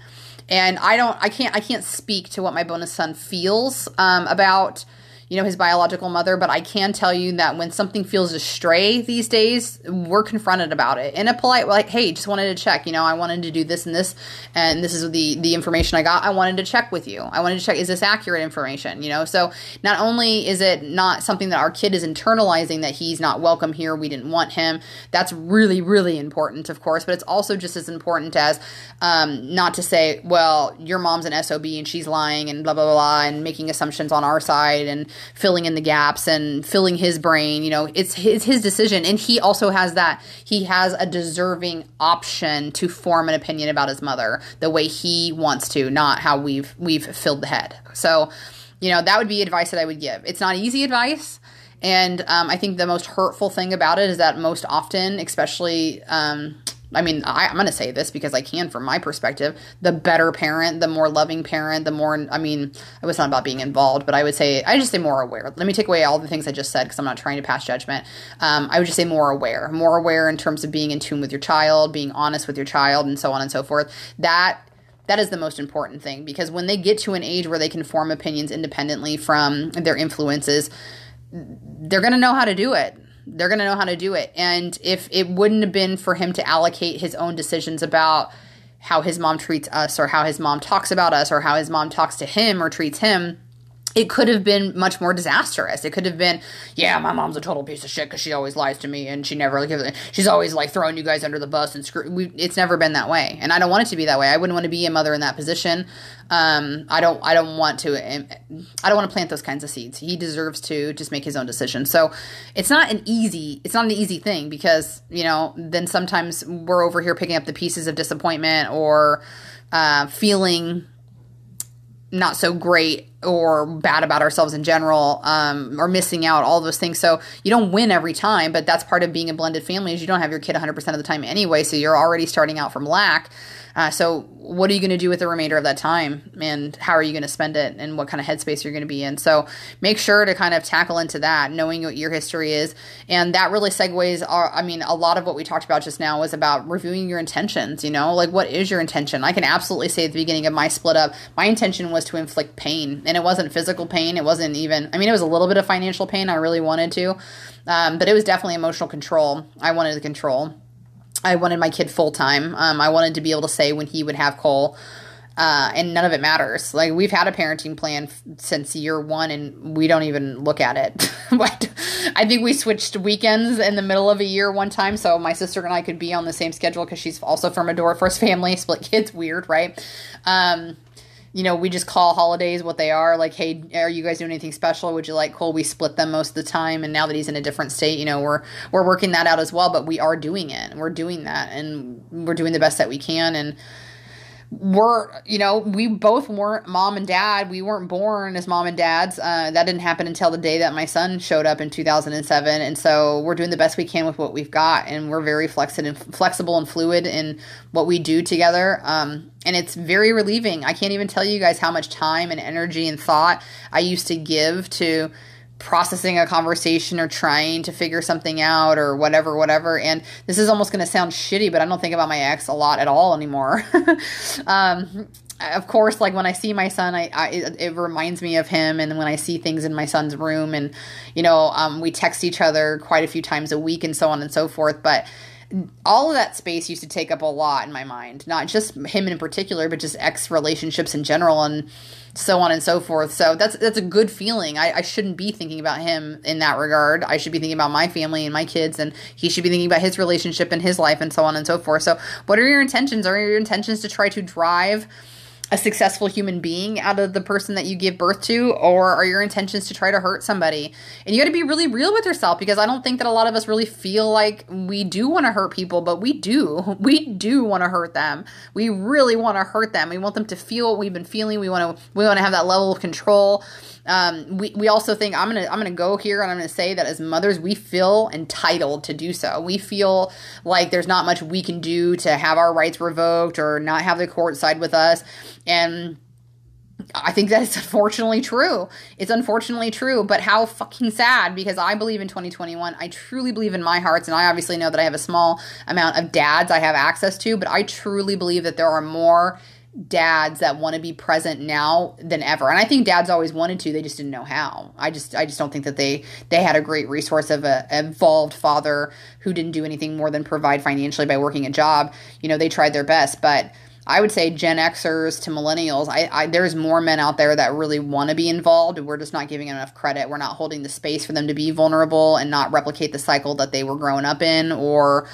And I don't, I can't, I can't speak to what my bonus son feels um, about you know, his biological mother, but I can tell you that when something feels astray these days, we're confronted about it in a polite like, "Hey, just wanted to check, you know, I wanted to do this and this and this is the the information I got. I wanted to check with you. I wanted to check is this accurate information, you know?" So, not only is it not something that our kid is internalizing that he's not welcome here, we didn't want him. That's really really important, of course, but it's also just as important as um, not to say, "Well, your mom's an SOB and she's lying and blah blah blah and making assumptions on our side and filling in the gaps and filling his brain. You know, it's his, his decision. And he also has that, he has a deserving option to form an opinion about his mother the way he wants to, not how we've, we've filled the head. So, you know, that would be advice that I would give. It's not easy advice. And um, I think the most hurtful thing about it is that most often, especially um, I mean, I, am going to say this because I can from my perspective. The better parent, the more loving parent, the more, I mean, it was not about being involved, but I would say, I just say more aware. Let me take away all the things I just said because I'm not trying to pass judgment. Um, I would just say more aware, more aware in terms of being in tune with your child, being honest with your child, and so on and so forth. That that is the most important thing because when they get to an age where they can form opinions independently from their influences, they're going to know how to do it they're going to know how to do it. And if it wouldn't have been for him to allocate his own decisions about how his mom treats us or how his mom talks about us or how his mom talks to him or treats him, it could have been much more disastrous. It could have been, yeah, my mom's a total piece of shit because she always lies to me and she never it. She's always like throwing you guys under the bus and screw. We, it's never been that way, and I don't want it to be that way. I wouldn't want to be a mother in that position. Um, I don't. I don't want to. I don't want to plant those kinds of seeds. He deserves to just make his own decision. So it's not an easy. It's not an easy thing because you know then sometimes we're over here picking up the pieces of disappointment or uh, feeling not so great or bad about ourselves in general um, or missing out all those things. So you don't win every time but that's part of being a blended family is you don't have your kid 100% of the time anyway. So you're already starting out from lack uh, so, what are you going to do with the remainder of that time, and how are you going to spend it, and what kind of headspace you're going to be in? So, make sure to kind of tackle into that, knowing what your history is, and that really segues. Our, I mean, a lot of what we talked about just now was about reviewing your intentions. You know, like what is your intention? I can absolutely say at the beginning of my split up, my intention was to inflict pain, and it wasn't physical pain. It wasn't even. I mean, it was a little bit of financial pain. I really wanted to, um, but it was definitely emotional control. I wanted to control I wanted my kid full time. Um, I wanted to be able to say when he would have Cole. Uh, and none of it matters. Like we've had a parenting plan f- since year one, and we don't even look at it. *laughs* but I think we switched weekends in the middle of a year one time, so my sister and I could be on the same schedule because she's also from a door first family, *laughs* split kids, weird, right? Um, you know, we just call holidays what they are. Like, hey, are you guys doing anything special? Would you like Cole? We split them most of the time, and now that he's in a different state, you know, we're we're working that out as well. But we are doing it, we're doing that, and we're doing the best that we can, and we're you know we both weren't mom and dad. We weren't born as mom and dads. Uh, that didn't happen until the day that my son showed up in 2007 and so we're doing the best we can with what we've got. And we're very flexible and flexible and fluid in what we do together. Um, and it's very relieving. I can't even tell you guys how much time and energy and thought i used to give to processing a conversation or trying to figure something out or whatever, whatever. And this is almost going to sound shitty, but I don't think about my ex a lot at all anymore. *laughs* um, of course, like when I see my son, I, I it, reminds me of him, and when I see things in my son's room, and you know, um, we text each other quite a few times a week, and so on and so forth. But all of that space used to take up a lot in my mind, not just him in particular, but just ex relationships in general, and so on and so forth. So that's that's a good feeling. I, I shouldn't be thinking about him in that regard. I should be thinking about my family and my kids, and he should be thinking about his relationship and his life and so on and so forth. So, what are your intentions? Are your intentions to try to drive a successful human being out of the person that you give birth to or are your intentions to try to hurt somebody? And you got to be really real with yourself because i don't think that a lot of us really feel like we do want to hurt people but we do. *laughs* We do want to hurt them. We really want to hurt them. We want them to feel what we've been feeling. We want to we want to have that level of control um, we, we also think I'm gonna I'm gonna go here and I'm gonna say that as mothers we feel entitled to do so. We feel like there's not much we can do to have our rights revoked or not have the court side with us, and I think that is *laughs* unfortunately true. It's unfortunately true, but how fucking sad because I believe in 2021. I truly believe in my hearts, and I obviously know that I have a small amount of dads I have access to, but I truly believe that there are more dads that want to be present now than ever and i think dads always wanted to they just didn't know how i just i just don't think that they they had a great resource of a involved father who didn't do anything more than provide financially by working a job you know they tried their best but I would say Gen Xers to millennials, I, I there's more men out there that really want to be involved. We're just not giving enough credit. We're not holding the space for them to be vulnerable and not replicate the cycle that they were growing up in or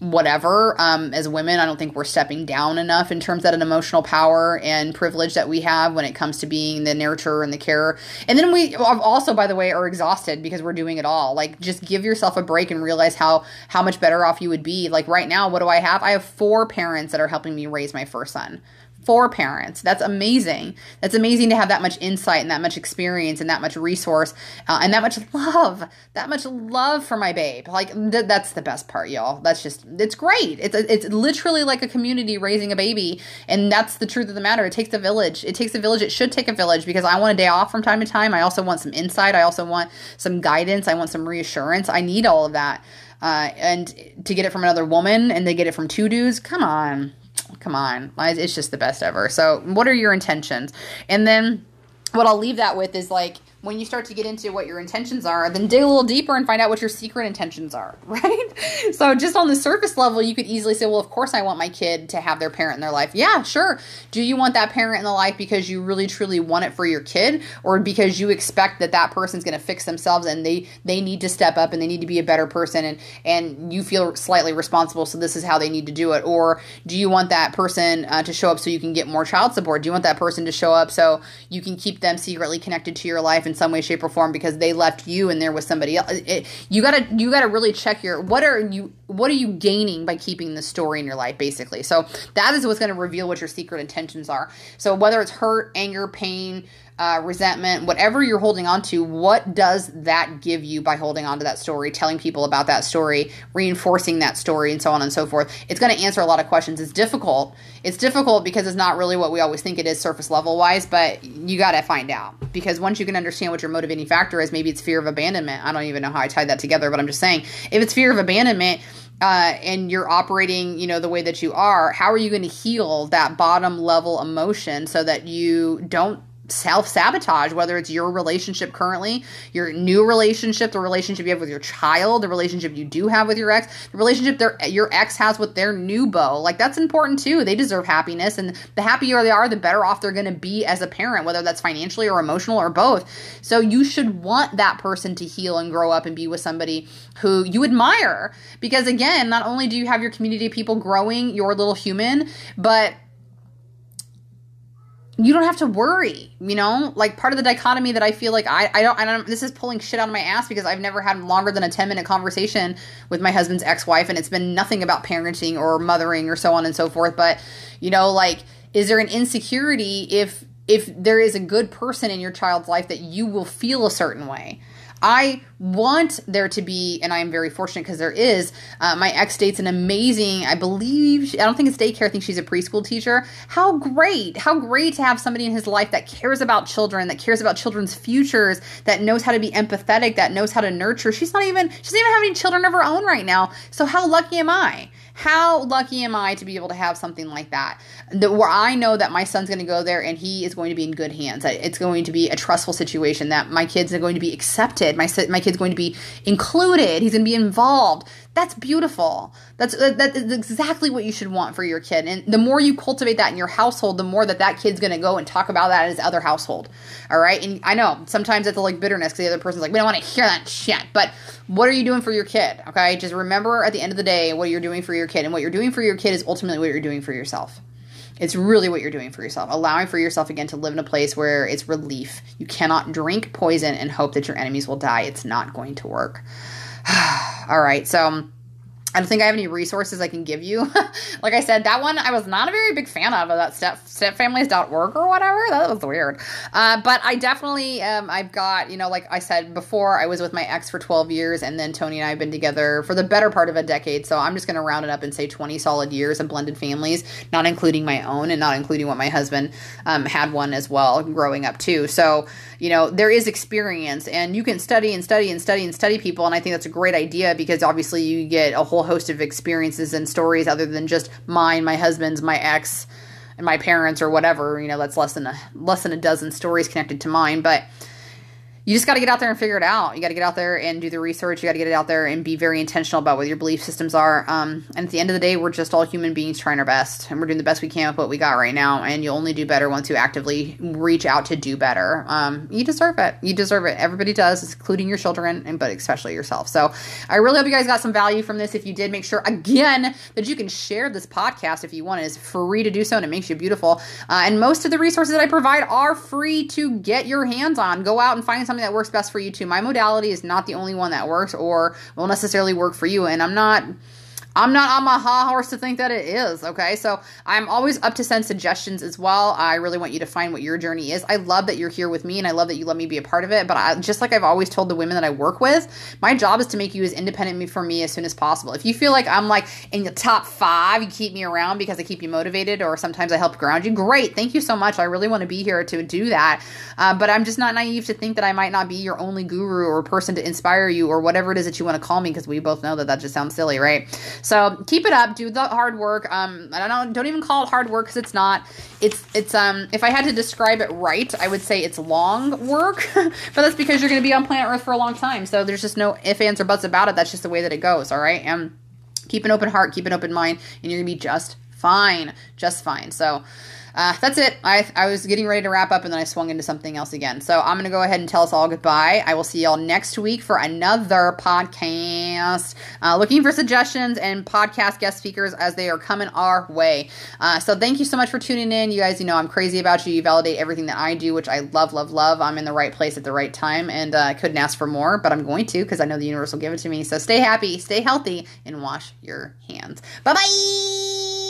whatever um, as women i don't think we're stepping down enough in terms of that emotional power and privilege that we have when it comes to being the nurturer and the carer. And then we also by the way are exhausted because we're doing it all. Like just give yourself a break and realize how how much better off you would be. Like right now what do i have? I have four parents that are helping me raise my first son four parents. That's amazing. That's amazing to have that much insight and that much experience and that much resource uh, and that much *laughs* love, that much love for my babe. Like th- that's the best part, y'all. That's just it's great. It's it's literally like a community raising a baby, and that's the truth of the matter. It takes a village. It takes a village. It should take a village because I want a day off from time to time. I also want some insight. I also want some guidance. I want some reassurance. I need all of that. Uh, and to get it from another woman and they get it from two dudes, come on, come on. It's just the best ever. So, what are your intentions? And then what I'll leave that with is like when you start to get into what your intentions are, then dig a little deeper and find out what your secret intentions are, *laughs* right? So, just on the surface level, you could easily say, well, of course, I want my kid to have their parent in their life. Yeah, sure. Do you want that parent in the life because you really truly want it for your kid or because you expect that that person's going to fix themselves and they they need to step up and they need to be a better person and and you feel slightly responsible so this is how they need to do it or do you want that person uh, to show up so you can get more child support? Do you want that person to show up so you can keep them secretly connected to your life and some way, shape, or form because they left you and there was somebody else. It, you gotta you gotta really check your what are you what are you gaining by keeping the story in your life basically. So that is what's going to reveal what your secret intentions are. So whether it's hurt, anger, pain uh, resentment, whatever you're holding on to, what does that give you by holding on to that story, telling people about that story, reinforcing that story, and so on and so forth? It's going to answer a lot of questions. It's difficult. It's difficult because it's not really what we always think it is surface level wise, but you got to find out. Because once you can understand what your motivating factor is, maybe it's fear of abandonment. I don't even know how I tied that together, but I'm just saying if it's fear of abandonment, uh, and you're operating, you know, the way that you are, how are you going to heal that bottom level emotion so that you don't self sabotage, whether it's your relationship currently, your new relationship, the relationship you have with your child, the relationship you do have with your ex, the relationship their, your ex has with their new beau. Like that's important too. They deserve happiness, and the happier they are, the better off they're going to be as a parent, whether that's financially or emotional or both. So you should want that person to heal and grow up and be with somebody who you admire, because again, not only do you have your community of people growing your little human, but you don't have to worry, you know? Like part of the dichotomy that I feel like I, I don't I don't this is pulling shit out of my ass because I've never had longer than a 10 minute conversation with my husband's ex-wife and it's been nothing about parenting or mothering or so on and so forth, but you know, like is there an insecurity if if there is a good person in your child's life that you will feel a certain way? I want there to be, and I am very fortunate because there is. Uh, my ex dates an amazing, I believe, I don't think it's daycare, I think she's a preschool teacher. How great, how great to have somebody in his life that cares about children, that cares about children's futures, that knows how to be empathetic, that knows how to nurture. She's not even, she doesn't even have any children of her own right now. So how lucky am I? How lucky am I to be able to have something like that? The, where I know that my son's going to go there and he is going to be in good hands. It's going to be a trustful situation that my kids are going to be accepted. My my kid's going to be included. He's going to be involved. That's beautiful. That's uh, that is exactly what you should want for your kid. And the more you cultivate that in your household, the more that that kid's going to go and talk about that in his other household. All right. And I know sometimes it's like bitterness because the other person's like, we don't want to hear that shit. But what are you doing for your kid? Okay. Just remember at the end of the day what you're doing for your kid, and what you're doing for your kid is ultimately what you're doing for yourself. It's really what you're doing for yourself, allowing for yourself again to live in a place where it's relief. You cannot drink poison and hope that your enemies will die. It's not going to work. *sighs* All right. So I don't think I have any resources I can give you. *laughs* like I said, that one I was not a very big fan of, that step stepfamilies.org or whatever. That was weird. Uh, but I definitely, um, I've got, you know, like I said before, I was with my ex for 12 years, and then Tony and I have been together for the better part of a decade. So I'm just going to round it up and say 20 solid years of blended families, not including my own and not including what my husband um, had one as well growing up too. So, you know, there is experience, and you can study and study and study and study people. And I think that's a great idea because obviously you get a whole host of experiences and stories other than just mine, my husband's, my ex, and my parents or whatever. You know, that's less than a less than a dozen stories connected to mine, but you just got to get out there and figure it out. You got to get out there and do the research. You got to get it out there and be very intentional about what your belief systems are. Um, and at the end of the day, we're just all human beings trying our best, and we're doing the best we can with what we got right now. And you only do better once you actively reach out to do better. Um, you deserve it. You deserve it. Everybody does, including your children, and but especially yourself. So I really hope you guys got some value from this. If you did, make sure again that you can share this podcast if you want. It is free to do so, and it makes you beautiful. Uh, and most of the resources that I provide are free to get your hands on. Go out and find something something that works best for you too. My modality is not the only one that works or will necessarily work for you. And I'm not I'm not on my high horse to think that it is, okay? So I'm always up to send suggestions as well. I really want you to find what your journey is. I love that you're here with me and I love that you let me be a part of it. But I, just like I've always told the women that I work with, my job is to make you as independent for me as soon as possible. If you feel like I'm like in the top five, you keep me around because I keep you motivated or sometimes I help ground you, great. Thank you so much. I really want to be here to do that. Uh, but I'm just not naive to think that I might not be your only guru or person to inspire you or whatever it is that you want to call me because we both know that that just sounds silly, right? So keep it up. Do the hard work. Um, I don't know. Don't even call it hard work because it's not. It's it's um. If I had to describe it right, I would say it's long work. *laughs* but that's because you're going to be on planet Earth for a long time. So there's just no ifs, ands, or buts about it. That's just the way that it goes. All right. And keep an open heart, keep an open mind, and you're going to be just fine. Just fine. So uh, that's it. I, I was getting ready to wrap up and then I swung into something else again. So I'm going to go ahead and tell us all goodbye. I will see y'all next week for another podcast. Uh, looking for suggestions and podcast guest speakers as they are coming our way. Uh, so thank you so much for tuning in. You guys, you know, I'm crazy about you. You validate everything that I do, which I love, love, love. I'm in the right place at the right time and uh, I couldn't ask for more, but I'm going to because I know the universe will give it to me. So stay happy, stay healthy, and wash your hands. Bye bye.